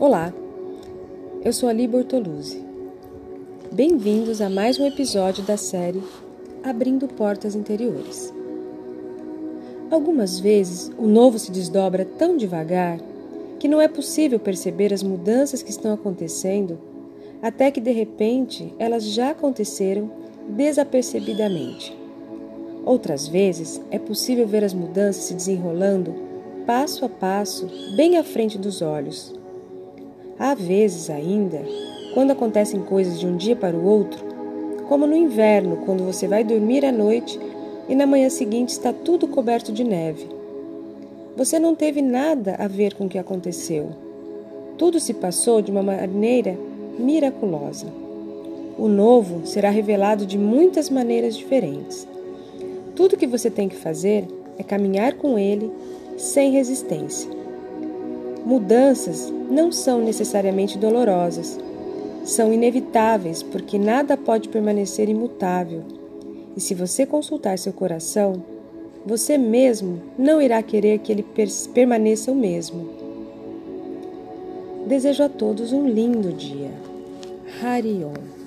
Olá, eu sou Ali Bortoluzzi. Bem-vindos a mais um episódio da série Abrindo Portas Interiores. Algumas vezes o novo se desdobra tão devagar que não é possível perceber as mudanças que estão acontecendo até que de repente elas já aconteceram desapercebidamente. Outras vezes é possível ver as mudanças se desenrolando passo a passo, bem à frente dos olhos Há vezes ainda, quando acontecem coisas de um dia para o outro, como no inverno, quando você vai dormir à noite e na manhã seguinte está tudo coberto de neve. Você não teve nada a ver com o que aconteceu. Tudo se passou de uma maneira miraculosa. O novo será revelado de muitas maneiras diferentes. Tudo que você tem que fazer é caminhar com ele sem resistência. Mudanças não são necessariamente dolorosas. São inevitáveis porque nada pode permanecer imutável. E se você consultar seu coração, você mesmo não irá querer que ele permaneça o mesmo. Desejo a todos um lindo dia. Harion.